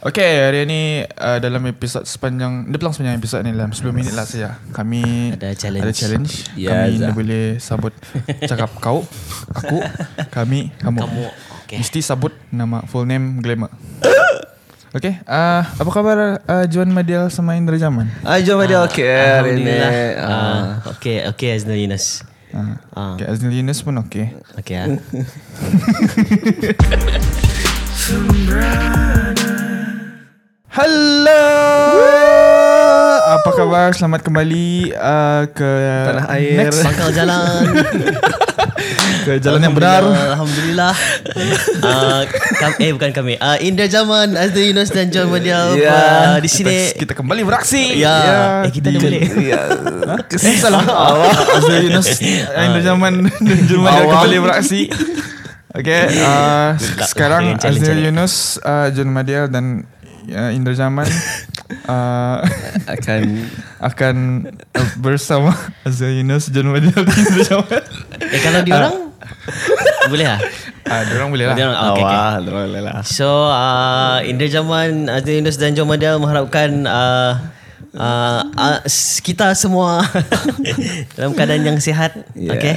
Okay, hari ni uh, dalam episod sepanjang Dia bilang sepanjang episod ni dalam 10 minit lah saja Kami Ada challenge. Ada challenge Ya, Kami Zah. boleh sabut Cakap kau Aku Kami Kamu, Kamu. Okay. Mesti sabut nama full name glamour Okay uh, Apa khabar uh, Juan Madial sama Indra Jaman Ah, jom ada okey hari ni. Alhamdulillah. Ah. Ah, okay, okay Aznul Yunus. uh, Ah. Okay Aznil Yunus pun okay Okay ah. Hello Apa khabar Selamat kembali uh, Ke Tanah air. Next Pangkal jalan. Ke jalan yang benar Alhamdulillah. uh, kam, eh bukan kami. Uh, Indra Zaman, Aznul Yunus dan John Madial Ya. uh, di sini. kita, kita kembali beraksi Ya. Eh, kita dah boleh. Ya. Eh salah Azul Yunus Indra Zaman Dan Juan Madial kembali beraksi Okay uh, Good luck Sekarang ni. Yunus uh, John Madial dan uh, Indra Zaman uh, Akan Akan uh, bersama Yunus John Madial dan Indra Zaman Eh kalau diorang boleh ah? Ah, Diorang boleh lah Diorang okay, okay. awal boleh lah. So uh, Indra Jaman Aznul Yunus dan John Madial mengharapkan uh, uh, uh, kita semua dalam keadaan yang sihat. Yes. Okay.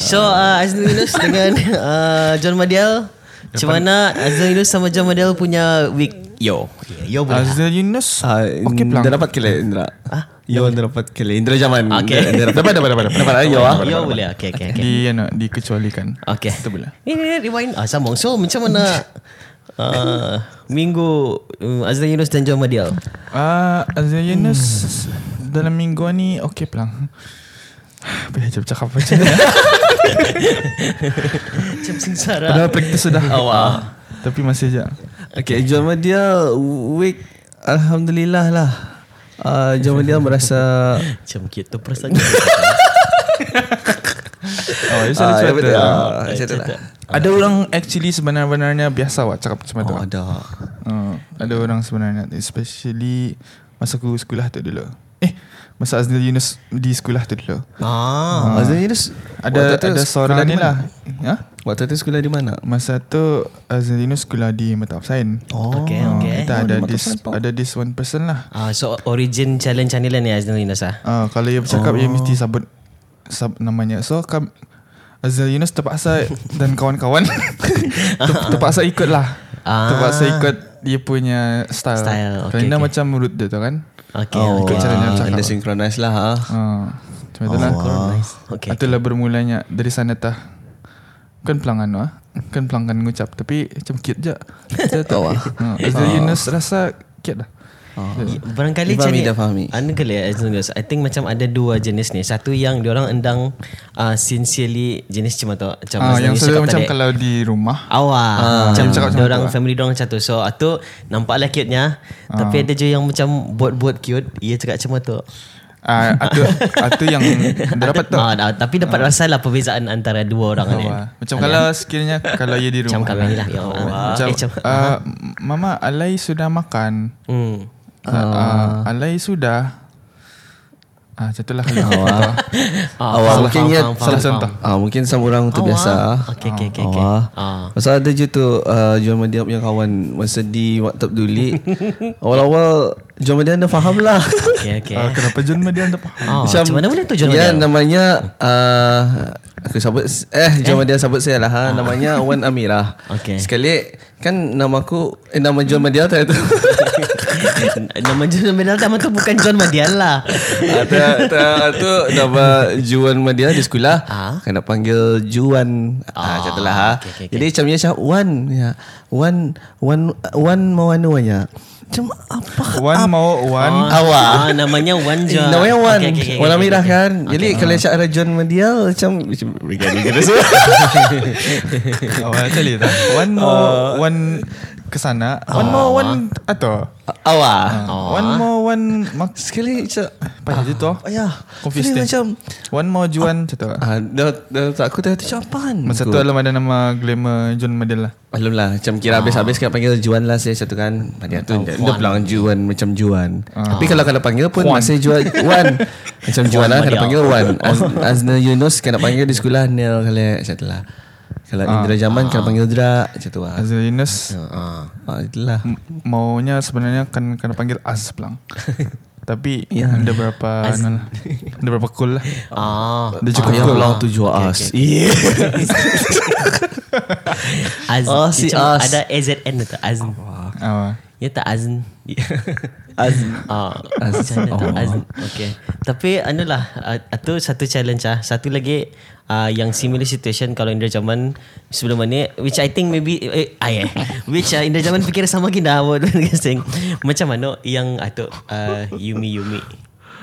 So uh, Aznul Yunus dengan uh, John Madial macam mana Yunus sama John Madial punya week? Yo. Yo boleh. Azul Yunus Okay pelang Dah dapat kele Indra. Ah? Yo dah dapat kele Indra zaman. Okay. Indra dapat dapat dapat dapat. Dapat ayo ah. Yo boleh. Okay, okay, okay. Di ano, dikecualikan Okay. Itu boleh Ni, ni, ni, rewind. Ah, sambung. So, macam mana uh, minggu uh, Aznul Yunus dan John Madial? Ah, Azul Yunus Dalam minggu ni Okay pelang yang cakap cakap macam ni Macam sengsara. Padahal praktis sudah Oh, wow. Tapi masih je Okay, John Madia week alhamdulillah lah. Uh, John Madia merasa Macam gitu perasaan Oh, itu Ah, ya betul. yeah, Ah, macam tu lah. Ada orang actually sebenar-benarnya biasa awak cakap macam tu. Oh, ada. Uh, ada orang sebenarnya especially masa aku sekolah tu dulu. Eh, masa Aznil Yunus di sekolah tu dulu. Ah. Ah, Azan Yunus Ada tu ada seorang ni lah. Ha? Waktu tu sekolah di mana? Masa tu Aznil Yunus sekolah di Mata Sain. Oh, Okay, Ah, okay. Kita Oh, ada di this ada this one person lah. Ah, so origin challenge channel ni Aznul Yunus ah. Ah, kalau dia bercakap dia mesti sabut sab namanya. So kam Yunus terpaksa dan kawan-kawan ter- terpaksa ikut lah. Ah. Terpaksa ikut dia punya style. Style, okay, Kerana okay. macam mulut dia tu kan. Okay, oh, okay. ikut cara dia ah, cakap. Synchronize lah ha. Ah, macam lah. Oh, nice. Okay. Itulah bermulanya dari sana tah. Kan pelangan ah. Kan pelangan ngucap tapi macam cute je. Tu. Oh. Ah, Azal Yunus rasa cute lah. Barangkali macam ni dah fahami. Anu kali Aznul Yunus I think macam ada dua jenis ni Satu yang diorang endang uh, Sincerely Jenis macam tu Macam Ah, Aznul yang selalu macam tadi. kalau di rumah Awak Macam Cakap macam diorang lah. family diorang macam tu So itu Nampaklah cute-nya Tapi ada je yang macam Buat-buat cute Ia cakap macam tu Ah, itu itu yang dia dapat tu. Ah, dah, Tapi dapat rasa lah Perbezaan antara dua orang ni. Macam kalau sekiranya kalau ia di Macam rumah. kami ni lah Ya Allah Macam, Eh, macam uh, Mama, Alai sudah makan. hmm. Uh, uh, Alai sudah. Ah, macam itulah kalau. Ah, Awak mungkin faham, faham, salah faham. contoh. Ah, mungkin sama orang tu biasa. Okay, okay, okay, okay. Awak. Ah. Pasal ada je tu uh, John Madia punya kawan masa di WhatsApp dulu. Awal-awal John Madia dah faham lah. Okay, okay. Uh, kenapa John Madian tak faham? Oh, macam mana boleh tu John Ya Madial? namanya uh, Aku sebut Eh John Madia sebut saya lah ha. Namanya Wan Amirah Okay. Sekali Kan nama aku Eh nama John Madia tu itu Nama John Madial nama tu bukan John Madial lah Ada tu nama Juan Madia di sekolah Ah. Kena panggil Juan ah, Macam tu lah ha. okay, okay, okay. Jadi macam ni macam Wan ya. Wan Wan Wan mau anu ya. Macam apa Wan mau Wan. Awak Ah, namanya Wan je. Namanya Wan Okay, okay, okay, Wan okay, Amirah okay. kan Jadi kalau cakap John Madia Macam Macam Begini gitu semua Awal kali tak. Wan mau Wan ke sana. Wan mau Wan atau. Awak Wan mau Wan mak Sekali macam apa je tu? Ayah Confused Feeling dia. macam Wan mau Juan macam tu. ah, dah, dah, tak aku tengah tu macam apaan Masa tu alam ada nama glamour John Madial lah. Belum lah Macam kira habis-habis Kena panggil Juan lah Saya satu kan Dia tu Dia dia bilang Juan Macam Juan Tapi kalau kena panggil pun Juan. Masih Juan Wan Macam Juan lah Kena panggil Wan Az- Azna Yunus Kena panggil di sekolah Nil kali Macam tu lah Kalau Indra Jaman kena panggil Dra macam tu lah. Azil Yunus Ah. Ah, itulah. m- maunya sebenarnya kan kena panggil Az pelang. Tapi Ya. ada berapa anu lah. Ada berapa cool lah. Ah. Dia cukup yang cool. pulau tu jual as. Yeah. Az. Oh, si Az. Ada AZN tu Azn. Ah, Ya tak Azn. Az. Ah, Az. macam mana tak Oh. Azn. Okay. Tapi anulah uh, itu satu challenge ah. Satu lagi uh, yang similar situation kalau Indra Jaman sebelum ni which I think maybe eh, ay, eh which uh, Indra Jaman fikir sama kita awak macam mana yang atau uh, Yumi Yumi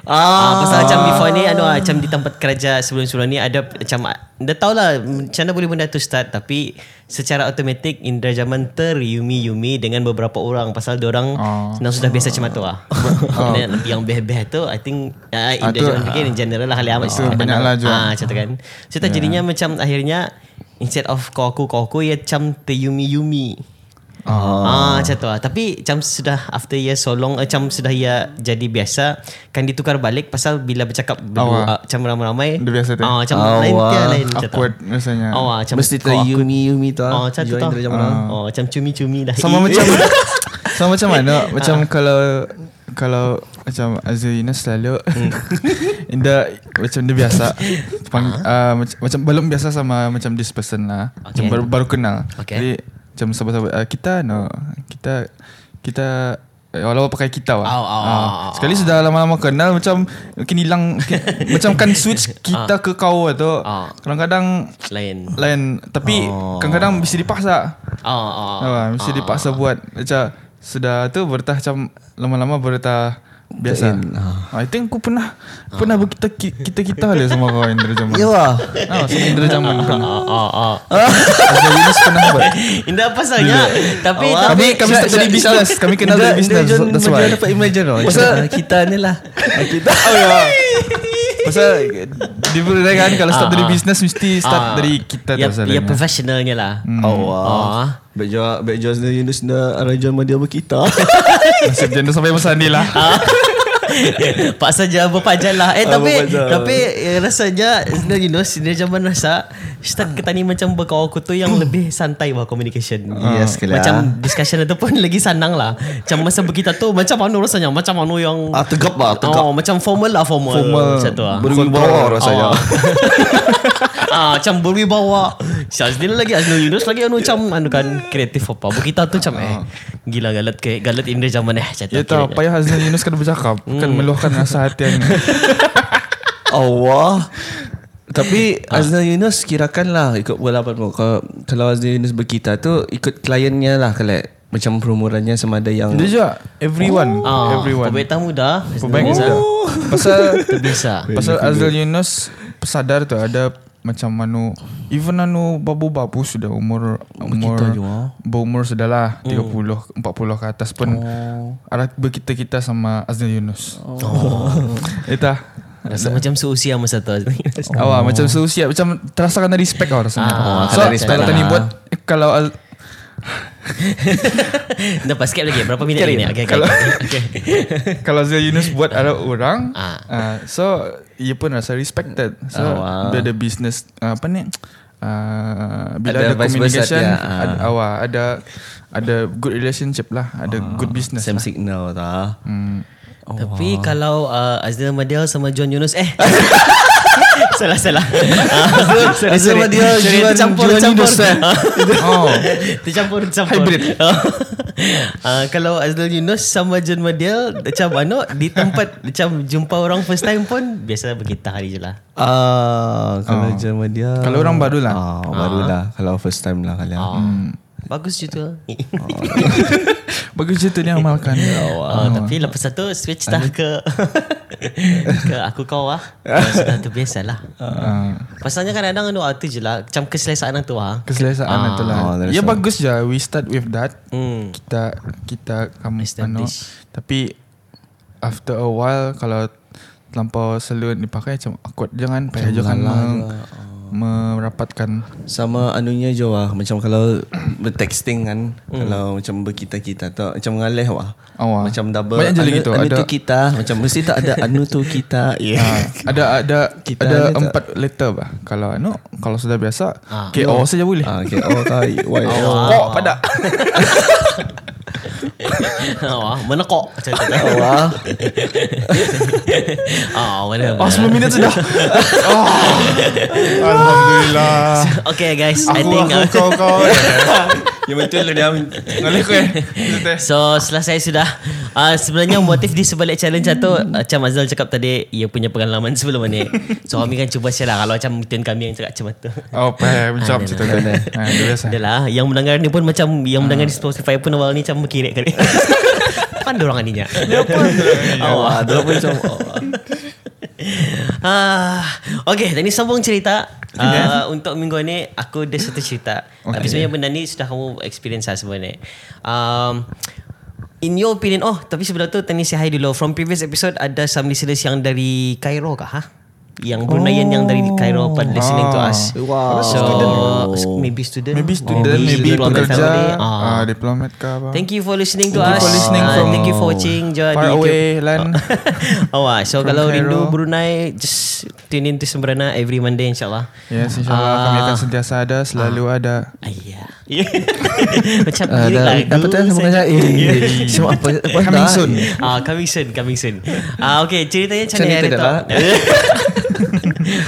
Ah, pasal macam before ni anu ah, macam di tempat kerja sebelum-sebelum ni ada macam ah, dah tahulah macam mana boleh benda tu start tapi secara automatik Indra Jaman ter-yumi-yumi dengan beberapa orang pasal dia orang Oh. senang sudah biasa macam tu ah. Dan yang beh-beh tu I think uh, Indra tu, Jaman fikir in general lah hal amat tu banyak lah juga. Ah, macam tu kan. So tak jadinya macam akhirnya instead of kau aku kau aku ya macam ter-yumi-yumi. Ah, macam tu lah. Tapi macam sudah after year so long, eh, macam sudah ia jadi biasa, kan ditukar balik pasal bila bercakap berdua, ah, macam ramai-ramai. Dia biasa tu. Ah, macam Awak. lain dia lain macam tu. Awkward rasanya. Awak macam Mesti tu Yumi Yumi tu. Oh, macam tu Jual tau. Indra Jaman. Oh, macam cumi-cumi dah. Sama macam Sama macam mana Macam Ah. kalau Kalau Macam Yunus selalu Hmm. Indah Macam dia biasa pang, uh, macam, macam belum biasa sama Macam this person lah Macam Okay. baru, baru kenal Okay. Jadi Macam sahabat-sahabat uh, Kita no. Kita Kita eh, Walau pakai kita lah au, Ah, au, au, Sekali sudah lama-lama kenal Macam Mungkin hilang Macam kan switch Kita ke kau tu. Ah. Kadang-kadang lain. Lain. Tapi Kadang-kadang mesti dipaksa. Oh, oh. Ah, mesti dipaksa buat. Macam sudah tu bertah macam lama-lama bertah biasa. Ah. I think aku pernah pernah berkita kita kita lah sama kau Indra Jaman. Ya lah. Ah, sama Indra Jaman pernah. Oh, oh. Azhar Yunus pernah buat. Indah pasalnya. Tapi Awak- tapi Kami kami start dari bisnes. Kami kenal dari bisnes. That's Dia why. dapat imagine tau. Pasal- kita ni lah. Kita. Oh ya. Pasal dia boleh kan kalau start Ah, dari ah. bisnes mesti start Ah, dari kita ya, tu ya selalunya. professionalnya lah. Oh, Oh. wow. Baik jawab, baik jawab sendiri Yunus dah Rajan Madia berkita. Nasib dia sampai masa ni lah. Pak saja berpajal lah Eh Ah, tapi. Tapi eh, rasanya Sebenarnya you know Sini zaman rasa Start kita ni macam Berkawan aku tu Yang lebih santai lah Communication Yes, kala. Macam discussion itu pun Lagi senang lah Macam masa berkita tu Macam mana rasanya Macam mana yang Ah, tegap lah, tegap. oh, Macam formal lah Formal, Formal. Macam tu lah Berwibawa rasanya. Oh. ah, macam berwibawa Syazlin lagi Azlul Yunus lagi anu macam anu kan kreatif apa. Kita tu macam eh gila galat ke galat Indra zaman eh. Ya tahu kiranya. payah Azhar Yunus kan bercakap kan meluahkan rasa hati yang Allah. Tapi Azna Yunus kirakan lah ikut pengalaman mu. Kalau, kalau Azna Yunus berkita tu ikut kliennya lah kalau macam perumurannya sama ada yang dia juga everyone Ah, everyone Pemain tamu dah. Muda. Pasal Terbiasa. Pasal Azal Yunus sadar tu ada macam anu even anu babu-babu sudah umur umur Berkita berumur sudah lah 30 40 ke atas pun Oh. ada berkita-kita sama Azal Yunus. Oh. Eta Rasa macam seusia masa tu. Awak macam seusia macam terasakan ada respect awak rasanya. Ah, so ada respect kalau lah. tadi buat eh, kalau Al, Dapat sikit lagi. Berapa minit lagi ni? Okay, okay. Kalau- okay. kalau Azal Yunus buat ada orang Ah. ah, so ia pun rasa respected. So Oh, wow. dia ada business ah, apa ni uh, bila Ada ada, communication ah. ada awak ada ada good relationship lah, ada good business. same Lah. signal tak. Hmm. Tapi kalau uh, Azril Madial sama John Yunus eh salah salah. Ah, sorry, Sorry, Juan- tercampur Juan tercampur. Yunus, eh? Oh. tercampur tercampur. Hybrid. uh, kalau Azril Yunus sama John Madial macam mana di tempat macam jumpa orang first time pun biasa berkita hari je lah. Ah, kalau Oh. zaman dia Kalau orang baru lah. Ah, baru lah. Kalau first time lah kalian. Ah. Bagus je tu. Bagus je tu ni amalkan. Oh, tapi lepas tu switch dah ke ke aku kau lah. Oh, sudah terbiasa lah. Uh, Pasalnya kadang-kadang anu ah, tu je lah. Macam keselesaan tu lah. keselesaan Ah. itu lah. Oh, ya right. bagus je. We start with that. Hmm. Kita kita kamu. Establish. Tapi after a while kalau terlampau selalu dipakai macam awkward jangan payah jangan je. Merapatkan Sama anunya je lah Macam kalau Bertexting kan hmm. Kalau macam berkita-kita tu Macam mengalih wah Awak. Macam double Banyak je anu, lagi tu. Anu Ada- tu kita Macam mesti tak ada Anu tu kita yeah. Ah, ada ada Kita ada ni tak- empat letter bah. Kalau anu kalau sudah biasa Ah. KO saja boleh. ah, okay. Oh kai Why Ah. Kok pada. Wah, menekok macam tu. Wah Ah, mana? Oh 10 minit sudah. oh. Alhamdulillah. Okay guys, I Aku, think aku kau kau. Yang betul lah dia Ngalih ko eh. So selesai sudah uh, Sebenarnya motif di sebalik challenge tu Macam Azal cakap tadi Ia punya pengalaman sebelum ni So kami kan cuba share lah Kalau macam tuan kami yang cakap macam tu Oh, faham macam Ah, cerita dah, kan. Ha, dia biasa. Lah Yang mendengar ni pun macam Yang mendengar di Spotify pun awal ni macam berkirik kali Pan dorang aninya Awak Dia pun macam. Ah, okay, tadi sambung cerita. Uh, untuk minggu ni aku ada satu cerita. Okay. Tapi sebenarnya benda ni sudah kamu experience lah sebenarnya. Um, in your opinion, oh tapi sebelum tu tadi say hi dulu. From previous episode ada some listeners yang dari Cairo kah? Ha? Yang Bruneian yang dari Cairo pada listening to us. Wow. So maybe student, Maybe student, maybe, diplomat pekerja, ah, Ah. diplomat ke apa. Thank you for listening to Thank you us. for listening Ah, from thank you for watching. Jangan far away land. oh, ah, so kalau Cairo. rindu Brunei, just tune in to Sembrana every Monday insyaAllah. Yes, insyaAllah Ah. kami akan sentiasa ada, selalu ada. Ayah. Macam lirik dah- lagu Apa tu Sama saja. kata Eh Semua apa Coming dah? soon. Ah, coming soon, coming soon. Ah, okay, ceritanya macam Macam ni hari tu. lah.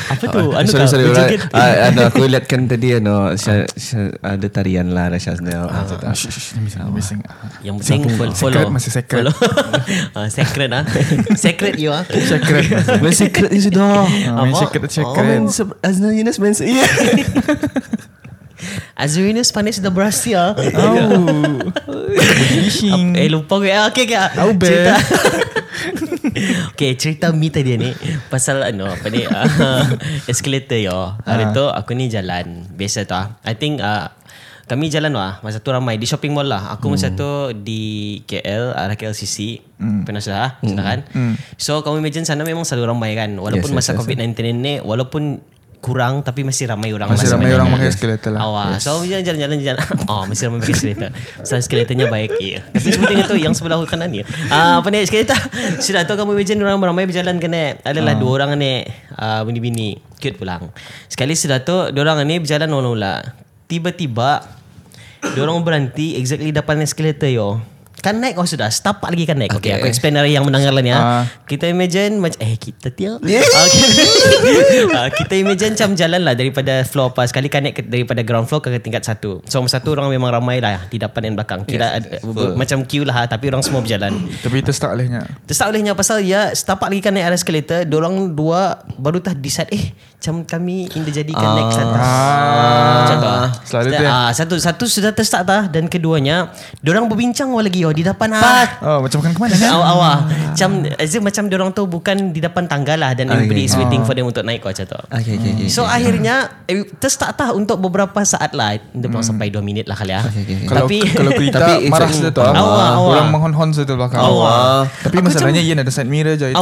Apa tu? Anu sorry sorry right. uh, ano, Aku lihat kan tadi ano, Syah, Syah, Ada tarian lah Rasha Snell Ah, shh, missing, missing. Yang penting follow. Secret masih secret. Follow. ah, secret ah. secret you ah. Secret. Main secret ni sudah Ah, main Apa? secret, Oh, secret. main Azna Yunus main se- Yeah Azurinus panis the berasi ah. Oh. Fishing. Eh lupa gue ah, Okay okay Bel. Cerita Okay cerita mi tadi ni Pasal ano Apa ni uh, Escalator yo Hari Ah. tu aku ni jalan Biasa tu ah. I think uh, Kami jalan lah Masa tu ramai Di shopping mall lah Aku masa tu Di KL Arah KLCC Hmm. Pernah sudah Sudah kan So kamu imagine sana Memang selalu ramai kan Walaupun Yes, yes, masa yes, COVID-19 ni Walaupun kurang tapi masih ramai orang Masih masa ramai orang pakai escalator lah. Awak. So jalan jalan jalan. Oh masih ramai pakai escalator. So escalatornya baik. Ya. Tapi seperti itu yang sebelah kanan ni. Ah apa ni escalator? Sudah tahu kamu imagine orang ramai berjalan kena. Adalah Ah. dua orang ni ah bini-bini cute pulang. Sekali sudah tu dua orang ni berjalan ulang-ulang. Tiba-tiba dua orang berhenti exactly depan escalator yo. Kan naik kau sudah Setapak lagi kan naik Okay, Okay. aku explain dari yang mendengar lah ni Ah. ha. Kita imagine macam Eh kita tiap okay. Ah, Kita imagine macam jalan lah Daripada floor apa Sekali kan naik ke- daripada ground floor Ke tingkat satu So satu orang memang ramai lah Di depan dan belakang Kira Yes, full. Macam queue lah Tapi orang semua berjalan Tapi start olehnya. Terus tak bolehnya pasal ya setapak lagi kan naik escalator, dorang dua baru tah decide eh macam kami indah jadikan Ah. next atas. Ah. Macam tu. ah. Selalu tu ya? Ah, satu satu sudah terstart tah dan keduanya dorang berbincang awal lagi oh di depan ah. Oh, macam kan kemana kan? Awak awak macam as if macam dorang tu bukan di depan tangga lah dan Okay. everybody is waiting for them untuk naik kau macam tu. Okay okay okay So akhirnya eh, terstart tah untuk beberapa saat lah. Dia hmm. sampai 2 minit lah kali ya. Okay, okay, okay. Kalau Tapi kalau kita Tapi marah sudah tu. ah. Awak, awak. Orang menghon-hon sudah belakang. Awak. Tapi masalahnya Ian ada side mirror je itu.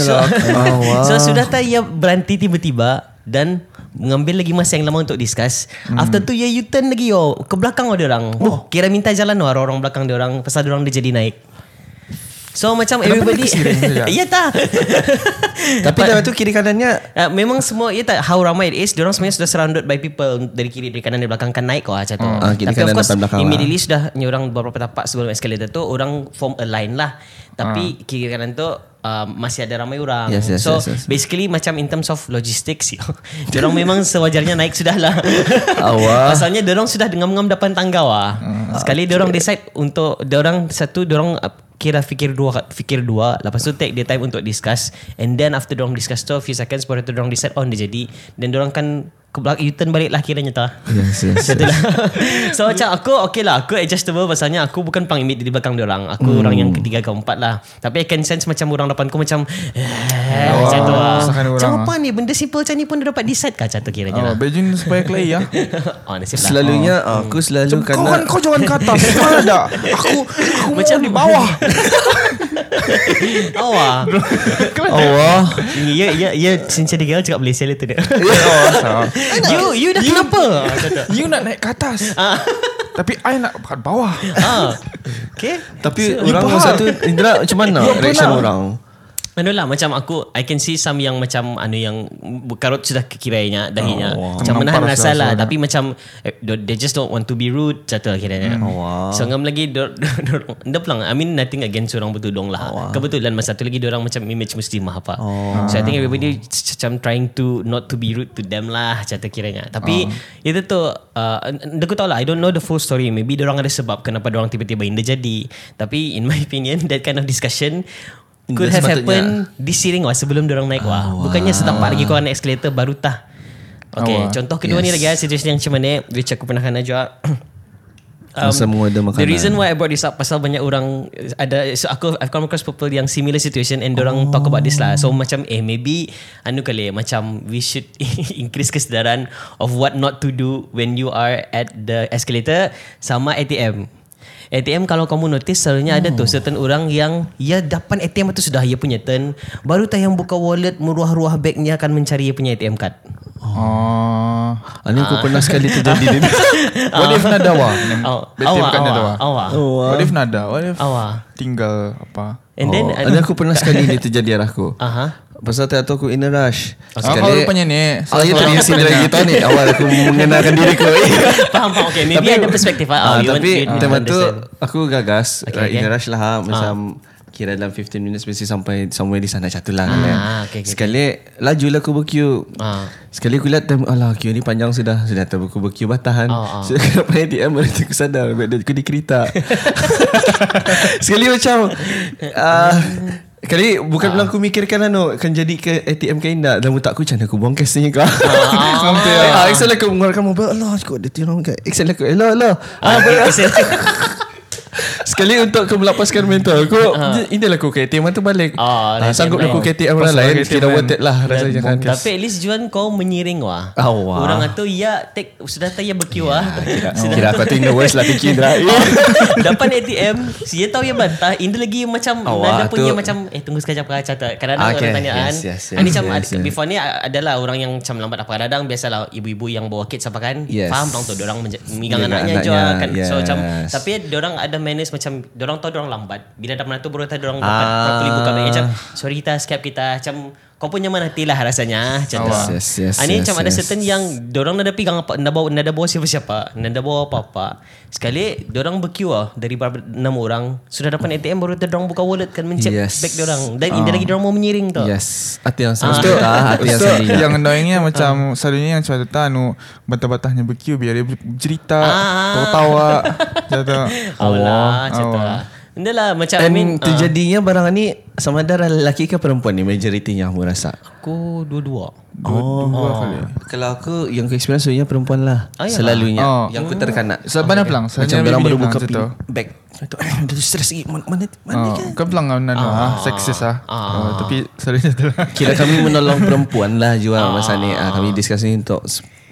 So oh, wow. So sudah tak ia berhenti tiba-tiba dan mengambil lagi masa yang lama untuk discuss. Hmm. After tu ia U-turn lagi yo ke belakang orang. Oh, kira minta jalan oh, orang belakang dia orang pasal dia orang dia jadi naik. So macam Kenapa everybody? Ya tak Tapi dah tu kiri kanannya Uh, memang semua ya tak how ramai it is Diorang sebenarnya sudah surrounded by people Dari kiri, dari kanan, dari belakang Kan naik kau macam tu Ah, kiri Tapi of course belakang lah. Immediately sudah Nyorang beberapa tapak sebelum escalator tu Orang form a line lah Tapi kiri kanan tu uh, Masih ada ramai orang Yes, yes, So yes, yes. basically Macam in terms of logistics Diorang memang sewajarnya naik sudah lah. Pasalnya diorang sudah Dengam-ngam depan tangga wah. Sekali diorang decide Untuk Diorang satu Diorang uh, kira fikir dua fikir dua. Lepas tu take dia time untuk discuss. And then after dorang discuss tu few seconds baru tu dorang decide on dia jadi. Dan dorang kan ke belakang you turn balik lah kiranya tau. Yes, yes, Macam tu lah. so macam aku okay lah aku adjustable pasalnya aku bukan pang imit di belakang dia orang. Aku orang yang ketiga ke empat lah. Tapi I can sense macam orang depan aku macam eh, macam tu lah. Macam lah. apa ni benda simple macam ni pun dia dapat decide kah macam tu kiranya Oh, lah. Bejun supaya kelai ya. oh nasib lah. Selalunya aku selalu Kau kena kan kau jangan ke atas. Kau ada. Aku aku macam di bawah. Awak. Allah. Ya ya ya sincerely girl cakap Malaysia lah tu dia. Oh, salah. you you dah kenapa? You nak naik ke atas. Tapi I nak kat bawah. ah. Okay. Tapi You orang satu Indra macam mana You reaction orang? Anu lah macam aku I can see some yang macam anu yang karut sudah kekiranya dahinya. Oh, wow. Macam menahan rasa lah tapi macam eh, they just don't want to be rude macam tu akhirnya. Oh, wow. So ngam lagi dor dor dia pulang I mean nothing against orang bertudung lah. Kebetulan masa tu lagi orang macam image muslimah apa. Oh. So I think everybody macam trying to not to be rude to them lah tu kiranya. Tapi itu tu uh, aku tahu lah I don't know the full story. Maybe orang ada sebab kenapa orang tiba-tiba ini jadi. Tapi in my opinion that kind of discussion could have happened di siring wah sebelum orang naik wah. Bukannya setapak lagi korang naik escalator baru tah. Okay, Awak. contoh kedua ni Yes. lagi ah situasi yang macam mana which aku pernah kena juga. Semua ada makanan. The reason why I brought this up pasal banyak orang ada so aku I've come across people yang similar situation and orang talk about this lah. So macam eh maybe anu kali macam we should increase kesedaran of what not to do when you are at the escalator sama ATM. ATM kalau kamu notice selalunya ada tu certain orang yang ya depan ATM itu sudah ia punya turn baru tak yang buka wallet meruah-ruah bagnya akan mencari ia punya ATM card. Oh. Ini aku pernah sekali terjadi di What if nadawa? Oh, Betul awak, awak, awak. What if nada? What if Awak. tinggal apa? And then oh, Ini aku pernah sekali ni terjadi arahku. Aha. Pasal tu aku in a rush. Oh, kau rupanya ni. Oh, ya scene satu lagi pendengar. tahu ni awal aku mengenalkan diriku. faham faham okay maybe ada perspektif ah, Ah, want- tapi tema tu aku gagas Okay, okay, okay. in a rush lah ha. macam kira dalam 15 minutes mesti sampai somewhere di sana macam tu lah kan. Ah, okay, okay, Sekali laju lah aku berqueue. Ah. Sekali aku lihat time alah queue ni panjang sudah sudah tak aku berqueue. Ah, ah. So aku dapat ATM baru tu aku sadar aku dikerita. Sekali macam ah Kali bukan bilang aku mikirkan anu akan jadi ke ATM ke indah. Dalam otak aku macam aku buang cash ni kau. Sampai Ah. Excel aku mengeluarkan mobil. Allah aku ada tirang kat Excel aku Hello hello. Ah, okay. Sekali untuk aku melepaskan mental Aku Inilah aku ke ATM tu balik Ah, Ah, Sanggup aku ke ATM orang lain kan. worth it lah Rasanya kan Tapi at least Juan kau menyiring wah. Ah, wah. Orang itu ya take sudah tahu ya berkiu ah. Sudah Kira aku tu in the worst lah Fikir Indra Depan ATM Dia tahu ya bantah Ini lagi macam Oh, Nada wah, punya tu- macam Eh tunggu sekejap kau catat Kadang-kadang Okay, orang tanyaan yes, yes, yes, Ini macam yes, ada- yes. Before ni adalah Orang yang macam lambat apa Kadang-kadang biasalah Ibu-ibu yang bawa kids apa kan Yes. Faham orang tu menja- megang anaknya, juga kan So macam Tapi diorang ada manners macam Diorang tahu diorang lambat Bila dah mana tu Baru tahu diorang dapat Ah. Properly buka bag Macam Sorry kita Skip kita Macam kau pun nyaman hati lah rasanya Macam tu. Yes, yes, yes, Ah, Ni yes, macam ada yes. certain yang Diorang nada pegang apa Nada bawa, nada bawa siapa-siapa Nada bawa apa-apa. Sekali Diorang berqueue lah Dari enam orang. Sudah dapat ATM Baru diorang buka wallet Kan mencet Yes. bag diorang Dan uh. lagi diorang mau menyiring tu. Yes. Hati yang selalu ah, Hati yang So, selalu yang annoyingnya macam selalunya yang macam tu anu batah-batahnya berkiu biar dia bercerita, Ah. tawa-tawa macam tu. Allah Macam Allah. Lah Benda lah macam I And mean, ah, terjadinya barang ni Sama ada lelaki ke perempuan ni Majoritinya aku rasa Aku dua-dua Oh, Kalau aku yang aku experience sebenarnya perempuan lah. Ah. Selalunya. Oh. Yang aku terkanak. So, mana pelang? Macam orang baru buka pelang pin, situ. bag. Itu, eh, tu stres lagi. Mana, mana, mana Oh, kan? kau bilang kan anu ah, seksis ah. Oh, tapi selalunya tu lah. Kira kami menolong perempuan lah jual masa ni. Ah, kami discuss ni untuk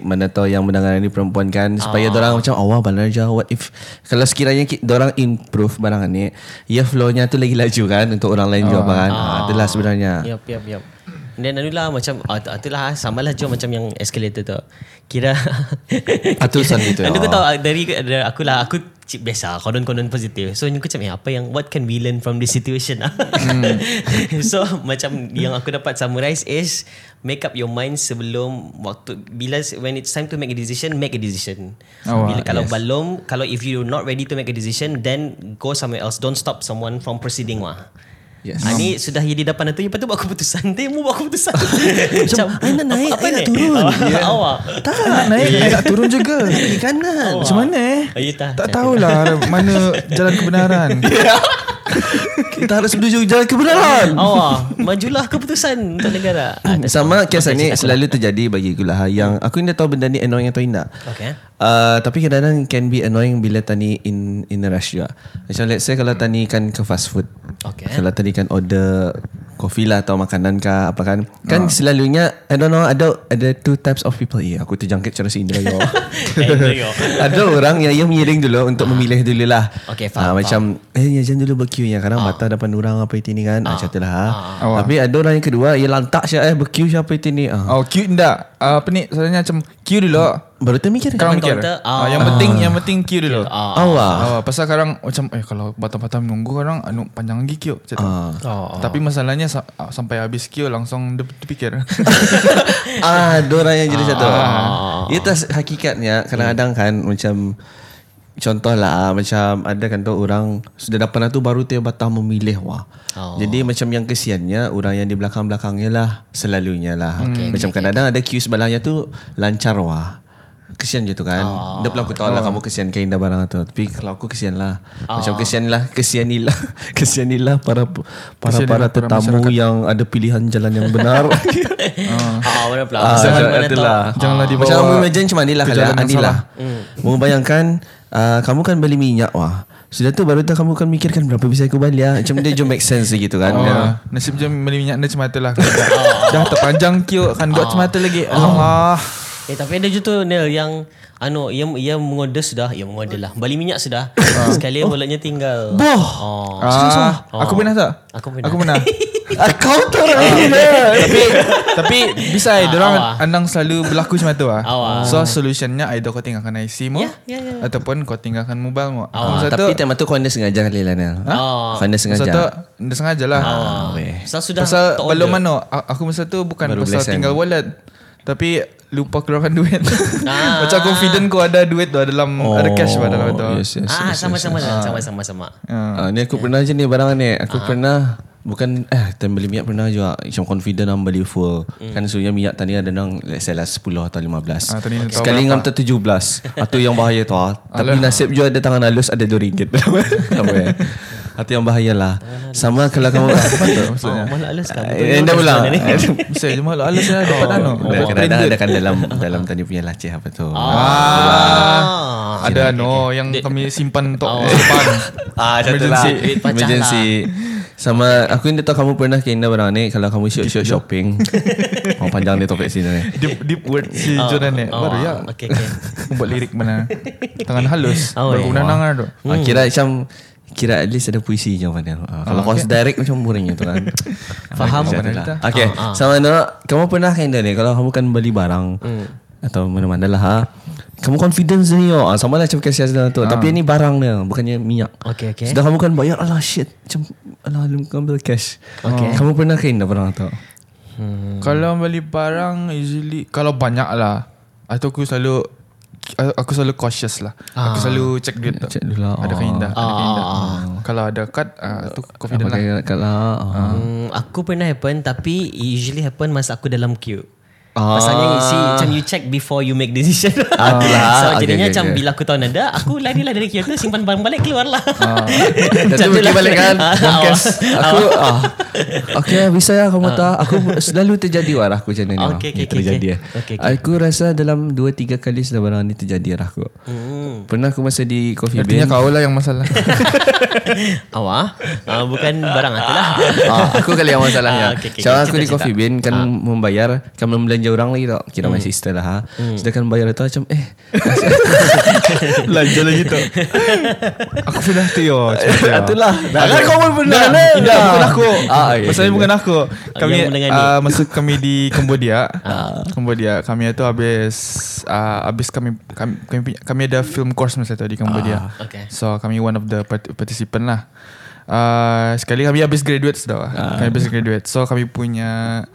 mana tahu yang mendengar ni perempuan kan supaya ah. orang macam awal banar je what if kalau sekiranya ki- orang improve barang ni ya flow-nya tu lagi laju kan untuk orang lain juga kan ah. itulah sebenarnya Yup, yup, yup. Dan anu lah macam ah, tu- itulah sama lah Joe macam yang escalator tu. Kira Atusan itu, Anda kau oh. tahu ah, dari dari aku lah aku cik biasa konon-konon positif. So aku macam eh, apa yang what can we learn from this situation ah. so macam yang aku dapat summarize is make up your mind sebelum waktu bila when it's time to make a decision make a decision. Oh, bila kalau yes. belum kalau if you're not ready to make a decision then go somewhere else. Don't stop someone from proceeding wah. Yes. Ah, ni sudah jadi depan tu Lepas tu buat keputusan Dia mau buat keputusan Macam I nak naik, I nak turun. Awak- Awak tak Naik, nak turun juga. kiri kanan Macam mana eh? Oh, ya tak. Tak tahulah mana jalan kebenaran. Kita harus menuju jalan kebenaran. Awak majulah keputusan untuk negara. Ah, Sama kisah Okay, ni selalu terjadi bagi aku lah yang aku ni tahu benda ni annoying atau tidak. Okay. Uh, tapi kadang-kadang can be annoying bila tani in in a rush juga. Macam let's say kalau tani kan ke fast food. Okay. Kalau tadi kan order kopi lah atau makanan ke apa kan. Kan selalunya I don't know ada ada two types of people. Ya, aku terjangkit cara si Indra yo. Yo. ada orang yang yang miring dulu untuk memilih dulu lah. Okay, Ah, faham, macam eh ya jangan dulu berqueue ya kadang mata depan orang apa itu ni kan. Ah, macam tu lah. ha. Tapi ada orang yang kedua yang lantak siapa eh berqueue siapa itu ni. Ah. Oh cute ndak uh, Apa ni Soalnya macam Queue dulu Baru termikir. Sekarang mikir ah. ah. Yang penting Yang penting queue dulu Ah. Awak. Ah, pasal sekarang macam eh kalau batam-batam nunggu orang anu panjang lagi queue macam. Ah. Oh. Tapi masalahnya sa- ah, sampai habis queue langsung dia, dia fikir. ah, ada orang yang jadi satu. Ah. Itu hakikatnya kadang-kadang kan macam contoh lah macam ada kan tu orang sudah dapat tu baru dia batang memilih wah. Oh. Jadi macam yang kesiannya orang yang di belakang-belakangnya lah selalunya lah. Okay, macam kadang-kadang ada queue sebelahnya tu lancar wah. Kesian je tu kan oh. Dia pula aku tahu lah Kamu kesian kain dah barang tu Tapi kalau aku kesian lah Macam kesian lah Kesianilah Kesianilah para Para Kesianilah para para tetamu Yang ada pilihan jalan yang benar Ah, mana pula? Ah, Zaman macam mana itulah. tahu? Janganlah dibawa Macam kamu imagine macam ni lah ke Anilah. Hmm. bayangkan uh, kamu kan beli minyak wah. Sudah tu baru tu kamu kan mikirkan berapa bisa aku balik ah. Macam dia jom make sense gitu kan. Oh, Ya. nasib je beli minyak dia cemata lah. Dah terpanjang queue kan buat cemata lagi. Allah. Eh tapi ada je tu Neil yang anu yang yang mengorder sudah, yang mengorder lah. Bali minyak sudah. Sekali walletnya tinggal. Boh. Oh. Ah, aku pernah tak? Aku pernah. Aku pernah. Kau tu ini. tapi tapi bisa eh orang awak. andang selalu berlaku macam tu ah. Awak. So solutionnya either kau tinggalkan IC mu Ya, ya, ya. ataupun kau tinggalkan mobile mu. Ah, Masa tu tapi tema tu kau anda sengaja kali lah Nel. Oh. Kau anda tu sengaja. dia sengaja lah. Ah. weh. Pasal sudah Pasal belum mana Aku masa tu bukan Baru pasal belasan. tinggal wallet Tapi lupa keluarkan duit. Ah. Macam confident ko ada duit tu Dalam ada cash pada dalam tu. Oh, Yes, yes, Ah, yes, sama-sama yes, sama sama sama. Ah, ni aku pernah je ni barang ni. Aku pernah Bukan eh time beli minyak pernah juga. Macam confident nak beli full Kan sebenarnya minyak tadi ada nang Let's say lah 10 atau 15 Ah, tahu Sekali ngam tu 17 Itu yang bahaya tu ah. Tapi nasib juga ada tangan halus Ada RM2 Itu yang bahaya lah. Sama kalau kamu Apa tu Oh, malah alas kan. Eh, Dah pula Bisa je malu alas lah Dapat anu Dan kadang-kadang ada kan dalam Dalam tadi punya lacih apa tu. Ah. Ada anu Yang kami simpan untuk depan. Ah, lah. Emergency. Emergency. Sama aku ni tahu kamu pernah kena barang ni kalau kamu shoot shoot shopping. oh panjang ni topik sini ni. Deep, deep word si Jonan ni. Oh, Baru ya. okay. Aku buat lirik mana. Tangan halus. Oh, Baru guna nangar tu. Ah, kira macam kira at least ada puisi je mana. Ah, kalau kau direct macam boring tu kan. Faham. Ah, macam tu kita? Okay, sama no, kamu pernah kena ni kalau kamu kan beli barang atau mana-mana lah ha. Kamu confidence ni oh. Ah, sama lah macam kasih Azlan tu. Tapi ni barang dia, bukannya minyak. Okay, okay. Sudah kamu kan bayar Alah shit Macam Alah lu ambil cash Okay. Kamu pernah kena barang tu Kalau beli barang Usually Kalau banyak lah Atau aku selalu Aku selalu cautious lah. Aku selalu check duit tu. Check dulu lah. Ada kain dah Ada dah Kalau ada kad ah, Tu confident lah. Pakai kat lah? Ah. Hmm, aku pernah happen tapi usually happen masa aku dalam queue. Ah. Pasalnya you see macam you check before you make decision. Ah, so Okay, jadinya okay, macam okay. bila aku tahu nada, aku larilah dari queue tu simpan barang balik keluar lah. Tu pergi lah. balik kan Ah, Aku ah. Okay bisa ya kamu tahu Aku selalu terjadi warah aku macam ni Okay, ah. okay, Yang okay, terjadi okay. eh. Okay, okay. Aku rasa dalam 2-3 kali sudah barang ni terjadi arah aku Hmm. Pernah aku masa di coffee Artinya bean kau lah yang masalah Awak ah, bukan barang aku lah. ah, Aku kali yang masalahnya Ah, okay, okay, okay. aku di coffee bean Kan membayar Kan membelanja orang lagi tau Kira my sister lah ha. Sedangkan bayar itu macam Eh Belanja lagi tu. Aku pernah tu yo. Itulah Dah kau pun pernah. Tidak bukan aku Ah, Masalahnya bukan aku Kami uh, Masa kami di Cambodia. Cambodia. Kami itu habis uh, Habis kami kami, kami kami ada film course masa tu di Cambodia. Okay. So kami one of the part- participant lah. Uh, Sekali kami habis graduate sudah lah Kami habis graduate So kami punya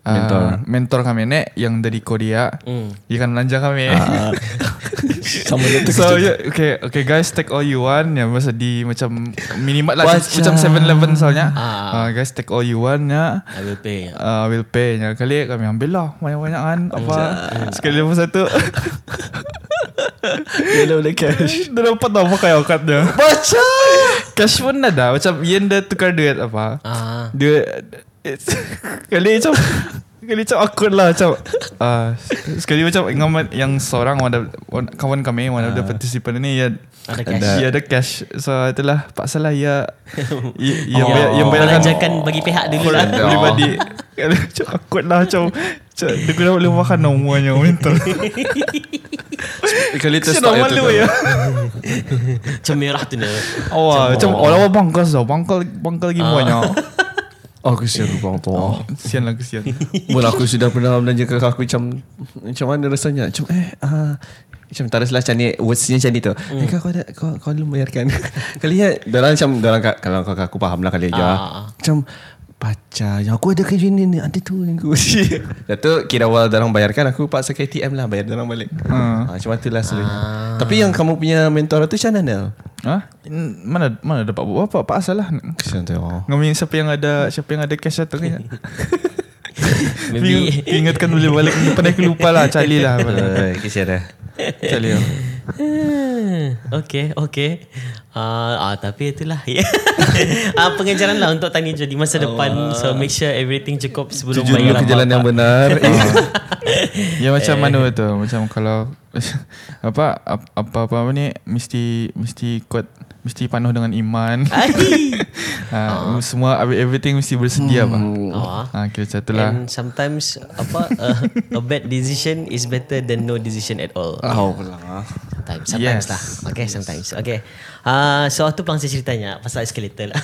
uh, Mentor. mentor kami ni Yang dari Korea Hmm. Dia kan belanja kami Sama dia So yeah, okay okay guys take all you want ya masa di macam minimart lah macam 7-Eleven soalnya. Ah. Uh, guys take all you want ya. I will pay. Uh, will pay ya. Kali kami ambil lah banyak-banyak kan apa sekali lepas satu Dia dah boleh cash dia dapat apa kayak akadnya Baca Cash pun ada Macam Ian dah tukar duit apa Ah. Dia it's, Kali macam Kali macam awkward lah Macam uh, Sekali macam dengan Yang seorang one of- one- Kawan kami One of the participant ni Ia Ada cash. Ia ada cash. So itulah Paksa lah ia Ia, ia, Oh, bayar, ia bayarkan belanjakan bagi pihak dulu lah. Pribadi macam awkward lah Macam macam Dia kena boleh makan namanya Minta Kali tu nak malu ya. Macam merah tu ni. Awal Macam orang bangkas tau Bangkal Bangkal lagi banyak Oh kesian bang tu Kesian lah kesian. Pun aku sudah pernah belanja ke aku macam Macam mana rasanya? Macam eh ah, Macam teruslah macam ni Wordsnya macam ni tu. Hmm. eh, kau, kau, ada, kau, kau belum bayarkan Kali ya Diorang macam ka- Kalau kau aku faham lah kali aja Ah. Macam Pacar Yang aku ada kerja ni ni Ada tu yang aku Dah tu kira awal diorang bayarkan Aku paksa ke ATM lah Bayar diorang balik Hmm. ah. Macam tu lah selalunya Tapi yang kamu punya mentor tu macam mana Ha? Mana mana dapat buat apa? Apa asal lah. Kesian tu oh. Siapa yang ada siapa yang ada cash atau kan? Maybe Ingatkan boleh balik Pernah aku lupa lah Charlie lah Kesian dah Charlie lah. Okay Okay uh, ah, Tapi itulah. Uh, Pengajaran lah Untuk tanya je Di masa depan. So make sure everything cukup Sebelum Tuju dulu bayar ke jalan yang benar. Ya macam mana tu Macam kalau apa ap- apa apa apa ni mesti mesti kuat mesti penuh dengan iman. Ai. ha, semua everything mesti bersedia hmm. Oh, Ha kira macam tu lah. And sometimes apa uh, a bad decision is better than no decision at all. Oh pula Sometimes, sometimes Yes. lah. Okay, sometimes. Okay. Uh, so tu pelangsa ceritanya pasal escalator lah.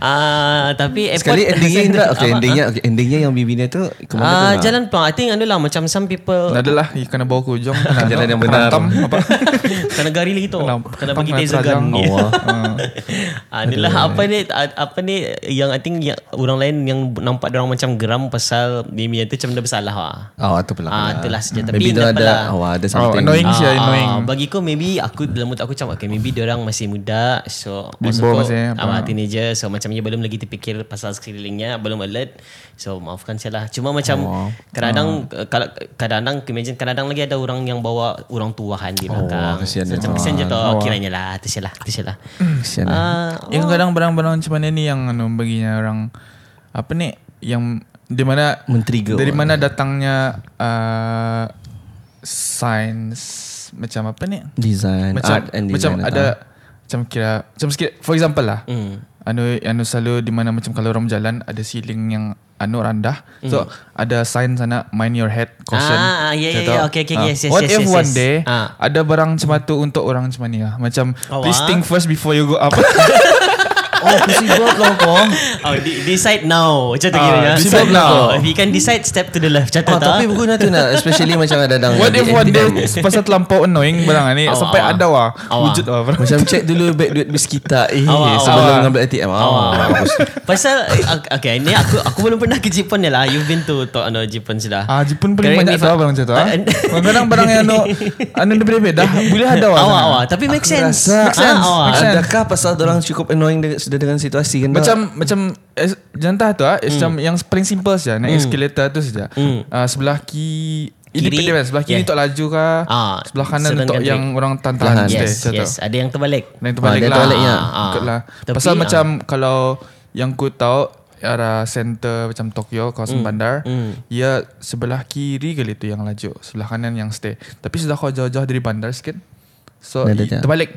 uh, tapi airport Sekali endingnya Indra Okay Apa? endingnya okay, Endingnya yang bibirnya tu Kemana Ah, tu jalan pelang. I think anu lah macam some people Nada lah you kena bawa ke ujung kena Jalan yang benar. Apa? kena gari lagi tu. Kena- Kena terajang. gun. Oh, Ah, inilah apa ni ah, apa ni yang I think yang orang lain yang nampak orang macam geram pasal Mimi tu macam dia bersalah lah. Oh tu pula Ah, itulah saja. Tapi Maybe ada apalah. Oh ada Oh, something annoying sih Ah, annoying. bagi aku maybe aku dalam mulut aku macam okay maybe dia orang masih muda so Bimbo masih, apa. ah, teenager so macam dia belum lagi terfikir pasal sekelilingnya belum alert so maafkan saya lah cuma macam Oh. kadang-kadang uh, kalau kadang-kadang imagine kadang-kadang lagi ada orang yang bawa orang tuahan di belakang kesian so, dia. macam kesian je tu Oh. kiranya lah tu saya lah saya lah. Kesian lah. Ah, Yang kadang barang-barang macam mana ni yang anu baginya orang apa ni yang di mana Men-trigger dari mana datangnya uh, science macam apa ni? Design macam Art and macam design ada macam kira macam sikit for example lah. Hmm. Anu anu selalu di mana macam kalau orang berjalan ada ceiling yang anu rendah so ada sign sana mind your head caution Hmm. Ah, ya, ya, ya. Okay, okay, Ah, yes, yes, what yes, if yes, one yes. day Ah. ada barang macam tu untuk orang macam ni lah macam Oh, please ah. think first before you go up Oh pusibot lah apa Oh, de- decide now. Macam tu Ah, kiranya. decide now. If you can decide, step to the left. Macam tu Oh tak? tapi berguna tu nak Especially macam ada dang What if one day Pasal terlampau annoying Barang ni Sampai ada wah. Wujud lah Macam check dulu Back duit bis kita Eh sebelum ngambil ATM Pasal Okay ni aku Aku belum pernah ke Jepun ni lah You've been to, to ano, Jepun sudah Ah, Jepun paling banyak I- barang macam tu. ah. Ah, and- Kadang-kadang barang yang anu anu dia beda-beda. Boleh ada wah. Awak awak Tapi make sense Make sense awak. Make sense. Adakah pasal orang cukup annoying dengan, Sudah dengan situasi kan Macam macam eh, jantah tu ah, Hmm. macam yang paling simple saja naik escalator tu saja. Ah, sebelah kiri Ini Kiri. depend sebelah kiri Yeah. untuk laju kah? Ah, sebelah kanan untuk yang orang Tahan. tantan stay. Yes tu. yes Ada yang terbalik Yang terbalik Ah, lah. terbalik, ya. Ah, Ikut lah. Tapi, Pasal ah. macam kalau yang ku tahu arah center macam Tokyo kawasan bandar, mm. ia sebelah kiri kali tu yang laju, sebelah kanan yang stay. Tapi sudah kau jauh-jauh dari bandar sikit. So i- terbalik.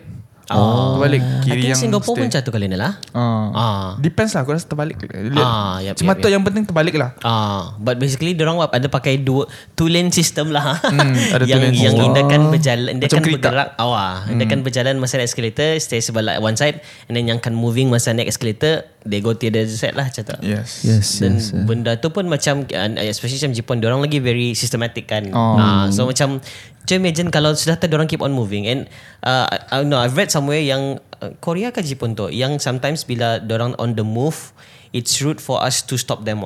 Oh. Terbalik kiri yang Singapore stay. pun macam tu kali ni lah Ah. Ah. Depends lah Aku rasa terbalik. Ah, yap, Cuma yap, tu yap. yang penting terbalik lah Ah, but basically orang ada pakai dua two lane system lah. Hmm, ada two yang lane yang system. Indah kan berjalan, dia Macam kan. Hmm. bergerak awal. Dia kan berjalan masa naik escalator, stay sebelah one side and then yang kan moving masa naik escalator, they go to the other side lah macam tu. Yes Yes Dan yes, yes. benda tu pun macam uh, especially macam Jepun orang lagi very systematic kan. Oh. Ah, so macam Macam imagine kalau sudah tu orang keep on moving and uh, I, I know I've read somewhere yang uh, Korea ke Jepun tu yang sometimes bila orang on the move it's rude for us to stop them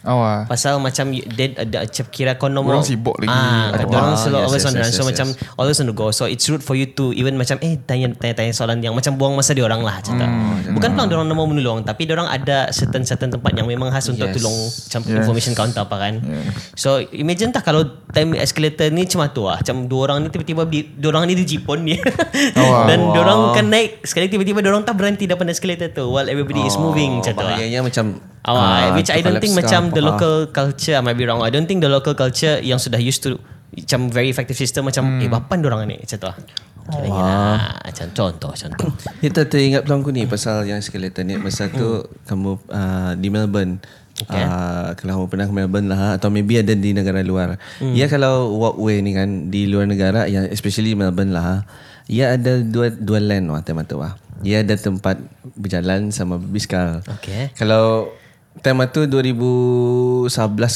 wah. Awak. Pasal macam dia ada macam kira kau nombor Orang sibuk lagi. Ah, Ada orang orang. selalu Yes, always yes, on the run. yes, So yes, macam always on the go. So it's rude for you to even macam eh tanya tanya, tanya soalan yang macam buang masa dia orang lah cerita. Hmm, Bukan pelang orang mau menolong tapi dia orang ada certain certain tempat yang memang khas untuk Yes. tolong macam Yes. information counter apa kan. So imagine tak kalau time escalator ni macam tu lah. Macam dua orang ni tiba-tiba di, dua orang ni di jipon ni. Awak. Dan dia orang kan naik sekali tiba-tiba dia orang tak berhenti depan escalator tu while everybody is moving macam tu lah. Bahayanya macam Awak, ah, which I don't think macam the Ah. local culture, I might be wrong. I don't think the local culture yang sudah used to macam very effective system macam Hmm. eh bapan orang ni macam tu lah. Kira-kira macam contoh contoh. Kita teringat peluang aku ni pasal yang skeleton ni. Masa tu kamu uh, di Melbourne. Okay. Uh, kalau kamu pernah ke Melbourne lah atau maybe ada di negara luar. Ya kalau walkway ni kan di luar negara yang especially Melbourne lah. Ya ada dua dua lane wah tema tu wah. Ya ada tempat berjalan sama biskal. Okay. Kalau tema tu 2011